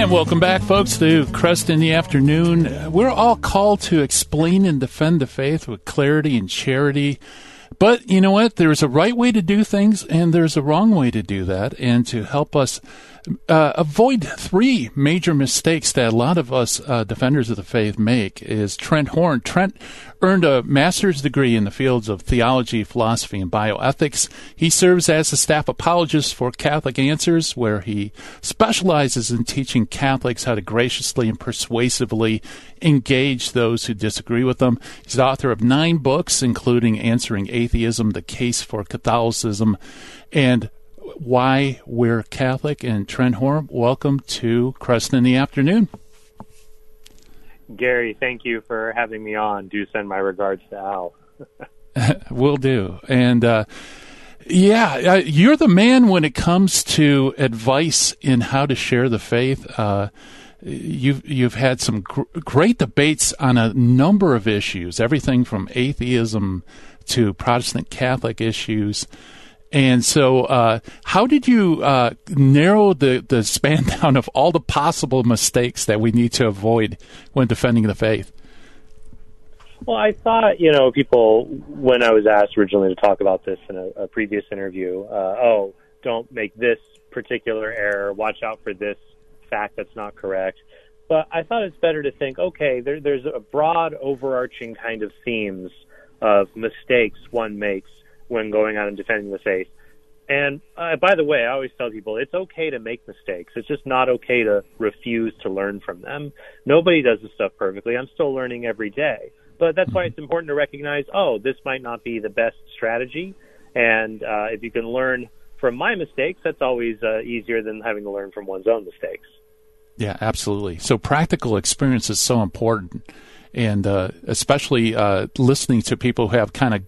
And welcome back, folks, to Kresta in the Afternoon. We're all called to explain and defend the faith with clarity and charity. But you know what? There's a right way to do things, and there's a wrong way to do that. And to help us uh, avoid three major mistakes that a lot of us uh, defenders of the faith make is Trent Horn. Trent earned a master's degree in the fields of theology, philosophy, and bioethics. He serves as a staff apologist for Catholic Answers, where he specializes in teaching Catholics how to graciously and persuasively engage those who disagree with them. He's the author of nine books, including Answering Atheism, The Case for Catholicism, and why we're Catholic. And Trent Horn, welcome to Kresta in the Afternoon. Gary, thank you for having me on. Do send my regards to Al. Will do. And uh, yeah, uh, you're the man when it comes to advice in how to share the faith. Uh, you've you've had some gr- great debates on a number of issues, everything from atheism to Protestant Catholic issues. And so, uh, how did you uh, narrow the, the span down of all the possible mistakes that we need to avoid when defending the faith? Well, I thought, you know, people, when I was asked originally to talk about this in a, a previous interview, uh, oh, don't make this particular error, watch out for this fact that's not correct. But I thought it's better to think, okay, there, there's a broad overarching kind of themes of mistakes one makes when going out and defending the faith. And uh, by the way, I always tell people it's okay to make mistakes. It's just not okay to refuse to learn from them. Nobody does this stuff perfectly. I'm still learning every day. But that's why it's important to recognize, oh, this might not be the best strategy. And uh, if you can learn from my mistakes, that's always uh, easier than having to learn from one's own mistakes. Yeah, absolutely. So practical experience is so important. And uh, especially uh, listening to people who have kind of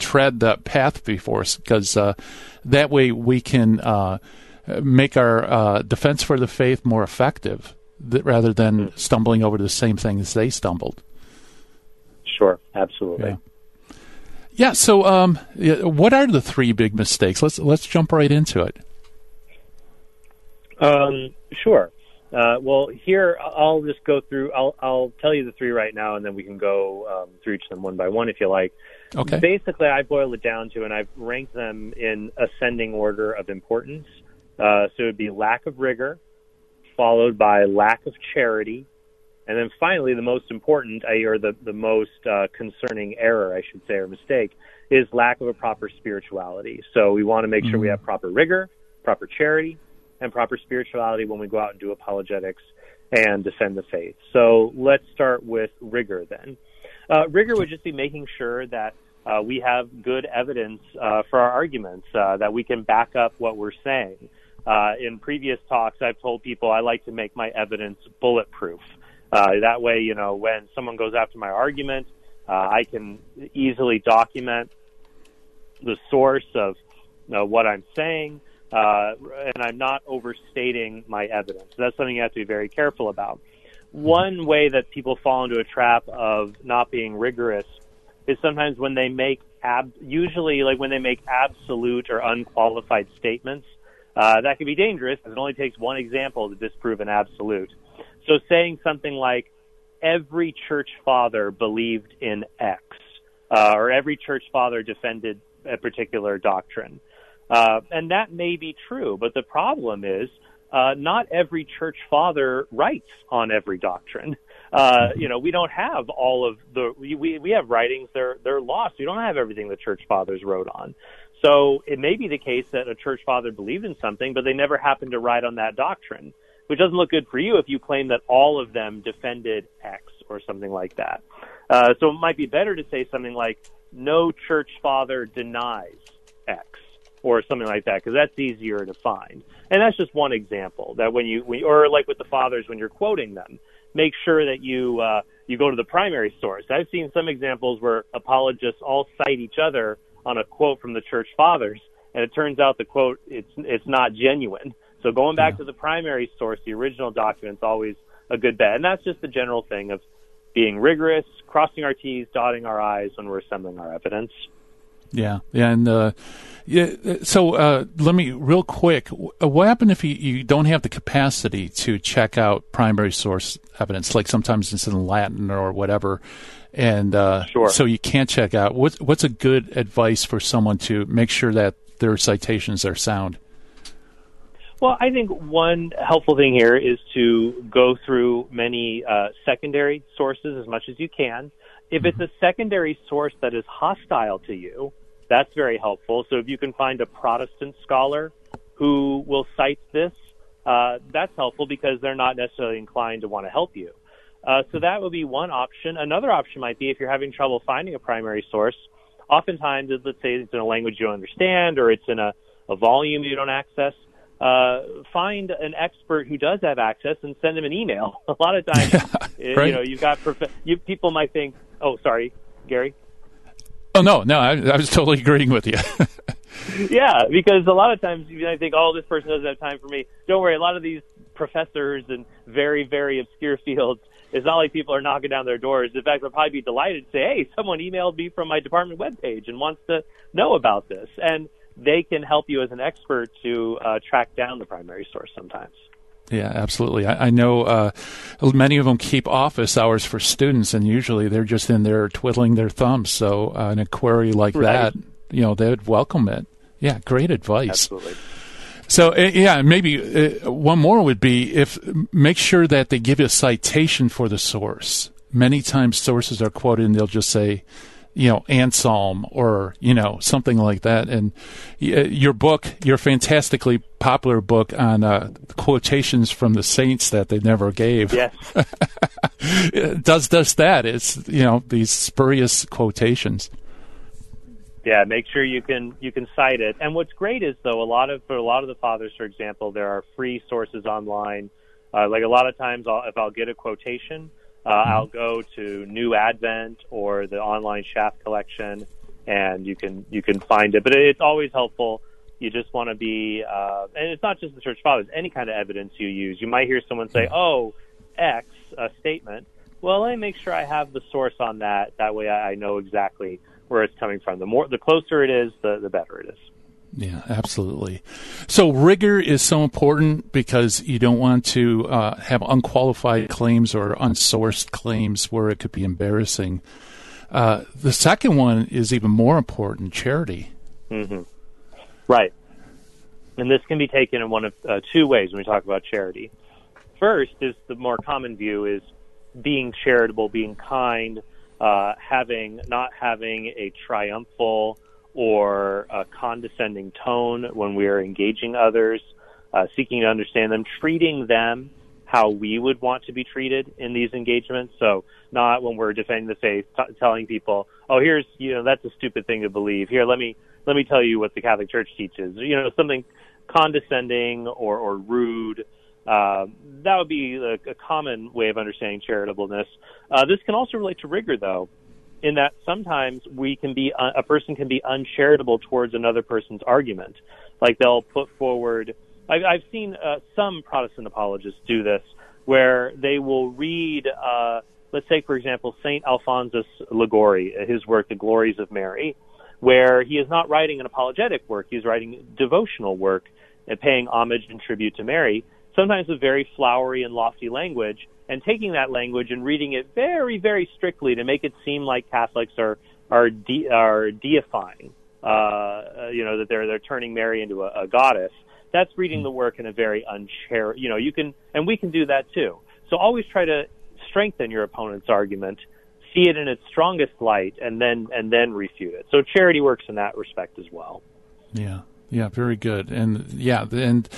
tread that path before us because uh, that way we can uh, make our uh, defense for the faith more effective th- rather than mm-hmm. stumbling over the same thing as they stumbled. Sure, absolutely. Yeah. Yeah. So, um, what are the three big mistakes? Let's let's jump right into it. Um, sure. Uh, well, here I'll just go through. I'll I'll tell you the three right now, and then we can go um, through each of them one by one if you like. Okay. Basically, I boil it down to, and I've ranked them in ascending order of importance. Uh, so it would be lack of rigor, followed by lack of charity, and then finally, the most important, or the the most uh, concerning error, I should say, or mistake, is lack of a proper spirituality. So we want to make mm-hmm. sure we mm-hmm. have proper rigor, proper charity, and proper spirituality when we go out and do apologetics and defend the faith. So let's start with rigor then. Uh, rigor would just be making sure that uh, we have good evidence uh, for our arguments, uh, that we can back up what we're saying. Uh, in previous talks, I've told people I like to make my evidence bulletproof. Uh, that way, you know, when someone goes after my argument, I can easily document the source of what I'm saying, and I'm not overstating my evidence. That's something you have to be very careful about. One way that people fall into a trap of not being rigorous is sometimes when they make ab, usually like when they make absolute or unqualified statements. Uh, that can be dangerous because it only takes one example to disprove an absolute. So saying something like, every church father believed in X, uh, or every church father defended a particular doctrine. Uh, and that may be true, but the problem is uh, not every church father writes on every doctrine. Uh, you know, we don't have all of the we we have writings they're they're lost. We don't have everything the church fathers wrote on. So it may be the case that a church father believed in something, but they never happened to write on that doctrine, which doesn't look good for you if you claim that all of them defended X or something like that. Uh, so it might be better to say something like, "No church father denies X." or something like that because that's easier to find. And that's just one example that when you, when, or like with the fathers when you're quoting them, make sure that you uh, you go to the primary source. I've seen some examples where apologists all cite each other on a quote from the church fathers, and it turns out the quote it's it's not genuine. So going back yeah. to the primary source, the original document, is always a good bet, and that's just the general thing of being rigorous, crossing our T's, dotting our I's when we're assembling our evidence. Yeah, and uh, Yeah. So uh, let me real quick. What happened if you, you don't have the capacity to check out primary source evidence? Like sometimes it's in Latin or whatever, and uh, sure. so you can't check out. What's what's a good advice for someone to make sure that their citations are sound? Well, I think one helpful thing here is to go through many uh, secondary sources as much as you can. If it's a secondary source that is hostile to you, that's very helpful. So if you can find a Protestant scholar who will cite this, uh, that's helpful because they're not necessarily inclined to want to help you. Uh, so that would be one option. Another option might be if you're having trouble finding a primary source. Oftentimes, let's say it's in a language you don't understand or it's in a, a volume you don't access uh, find an expert who does have access and send them an email. A lot of times, right. you know, you've got prof- you, people might think, "Oh, sorry, Gary." Oh no, no, I, I was totally agreeing with you. yeah, because a lot of times you know, I think, "Oh, this person doesn't have time for me." Don't worry, a lot of these professors in very, very obscure fields. It's not like people are knocking down their doors. In fact, they'll probably be delighted to say, "Hey, someone emailed me from my department webpage and wants to know about this." And they can help you as an expert to uh, track down the primary source sometimes. Yeah, absolutely. I, I know uh, many of them keep office hours for students, and usually they're just in there twiddling their thumbs. So, uh, an query like right. that, you know, they would welcome it. Yeah, great advice. Absolutely. So uh, yeah, maybe uh, one more would be if make sure that they give you a citation for the source. Many times sources are quoted and they'll just say, you know, Anselm or, you know, something like that. And uh, your book, your fantastically popular book on uh, quotations from the saints that they never gave. Yes. does, does that. It's, you know, these spurious quotations. Yeah, make sure you can you can cite it. And what's great is though a lot of for a lot of the fathers, for example, there are free sources online. Uh, like a lot of times, I'll, if I'll get a quotation, uh, I'll go to New Advent or the online Schaff collection, and you can you can find it. But it's always helpful. You just want to be, uh, and it's not just the church fathers. Any kind of evidence you use, you might hear someone say, "Oh, X a statement." Well, let me make sure I have the source on that. That way, I know exactly where it's coming from. The more, the closer it is, the the better it is. Yeah, absolutely. So rigor is so important because you don't want to uh, have unqualified claims or unsourced claims where it could be embarrassing. Uh, the second one is even more important: charity. Mm-hmm. Right, and this can be taken in one of uh, two ways when we talk about charity. First is the more common view is being charitable, being kind, uh, having not having a triumphal or a condescending tone when we are engaging others, uh, seeking to understand them, treating them how we would want to be treated in these engagements. So not when we're defending the faith, t- telling people, "Oh, here's you know that's a stupid thing to believe. Here, let me let me tell you what the Catholic Church teaches." You know, something condescending or or rude. Uh, that would be a, a, common way of understanding charitableness. Uh, this can also relate to rigor, though in that sometimes we can be uh, a person can be uncharitable towards another person's argument. Like they'll put forward. I've, I've seen uh, some Protestant apologists do this, where they will read. Uh, let's say, for example, Saint Alphonsus Liguori, his work, The Glories of Mary, where he is not writing an apologetic work; he's writing devotional work and paying homage and tribute to Mary. Sometimes with very flowery and lofty language, and taking that language and reading it very, very strictly to make it seem like Catholics are are de- are deifying, uh, you know, that they're they're turning Mary into a, a goddess. That's reading the work in a very unchair. You know, you can and we can do that too. So always try to strengthen your opponent's argument, see it in its strongest light, and then and then refute it. So charity works in that respect as well. Yeah. Yeah, very good. And yeah, and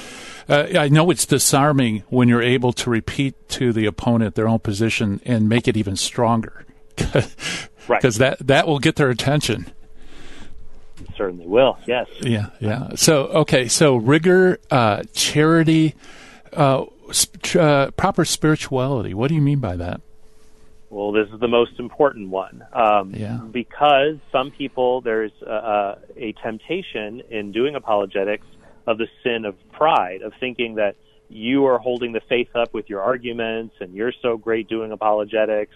uh, I know it's disarming when you're able to repeat to the opponent their own position and make it even stronger. right. Because that, that will get their attention. It certainly will, yes. Yeah, yeah. So, okay, so rigor, uh, charity, uh, sp- uh, proper spirituality. What do you mean by that? Well, this is the most important one. Um, yeah. Because some people, there's a, a temptation in doing apologetics of the sin of pride, of thinking that you are holding the faith up with your arguments and you're so great doing apologetics.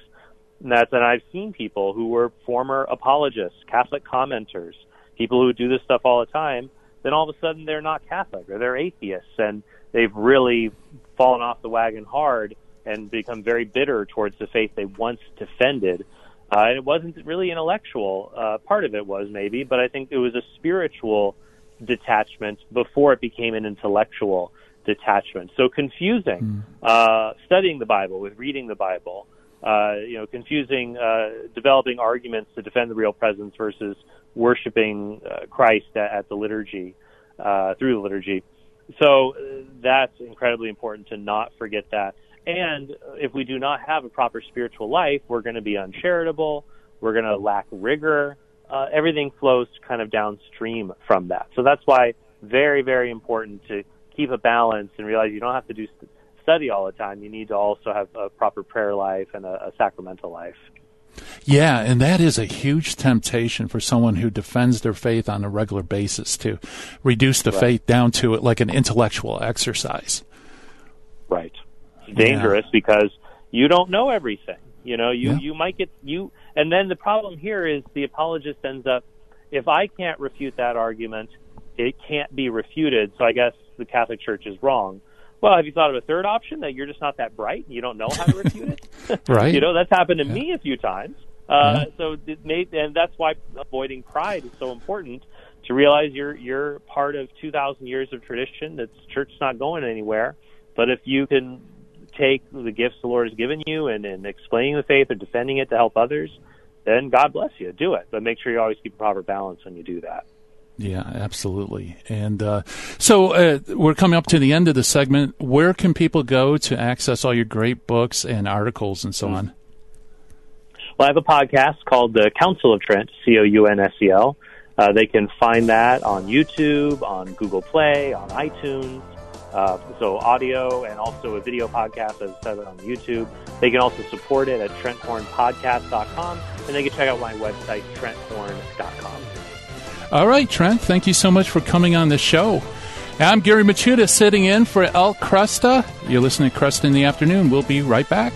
And that's, and I've seen people who were former apologists, Catholic commenters, people who do this stuff all the time, then all of a sudden they're not Catholic or they're atheists and they've really fallen off the wagon hard and become very bitter towards the faith they once defended. Uh, and it wasn't really intellectual. Uh, part of it was maybe, but I think it was a spiritual detachment before it became an intellectual detachment. So confusing mm. uh, studying the Bible with reading the Bible. Uh, you know, confusing uh, developing arguments to defend the real presence versus worshiping uh, Christ at, at, the liturgy uh, through the liturgy. So uh, that's incredibly important to not forget that. And if we do not have a proper spiritual life, we're going to be uncharitable. We're going to lack rigor. Uh, everything flows kind of downstream from that. So that's why very, very important to keep a balance and realize you don't have to do study all the time. You need to also have a proper prayer life and a, a sacramental life. Yeah, and that is a huge temptation for someone who defends their faith on a regular basis to reduce the right. faith down to it like an intellectual exercise. Right. Dangerous yeah. because you don't know everything. You know, you, yeah. you might get you and then the problem here is the apologist ends up if I can't refute that argument, it can't be refuted, so I guess the Catholic Church is wrong. Well, have you thought of a third option that you're just not that bright and you don't know how to refute it? right. You know, that's happened to yeah. me a few times. Uh. So it made, and that's why avoiding pride is so important to realize you're you're part of 2,000 years of tradition. That's church's not going anywhere. But if you can take the gifts the Lord has given you and, and explaining the faith or defending it to help others, then God bless you. Do it, but make sure you always keep a proper balance when you do that. Yeah, absolutely. And uh, so uh, we're coming up to the end of the segment. Where can people go to access all your great books and articles and so on? Well, I have a podcast called The Counsel of Trent, C O U N S E L. Uh, they can find that on YouTube, on Google Play, on iTunes. Uh, so audio and also a video podcast, as I said, on YouTube. They can also support it at trenthornpodcast.com, and they can check out my website, trenthorn.com. All right, Trent, thank you so much for coming on the show. I'm Gary Michuta sitting in for Al Kresta. You're listening to Kresta in the Afternoon. We'll be right back.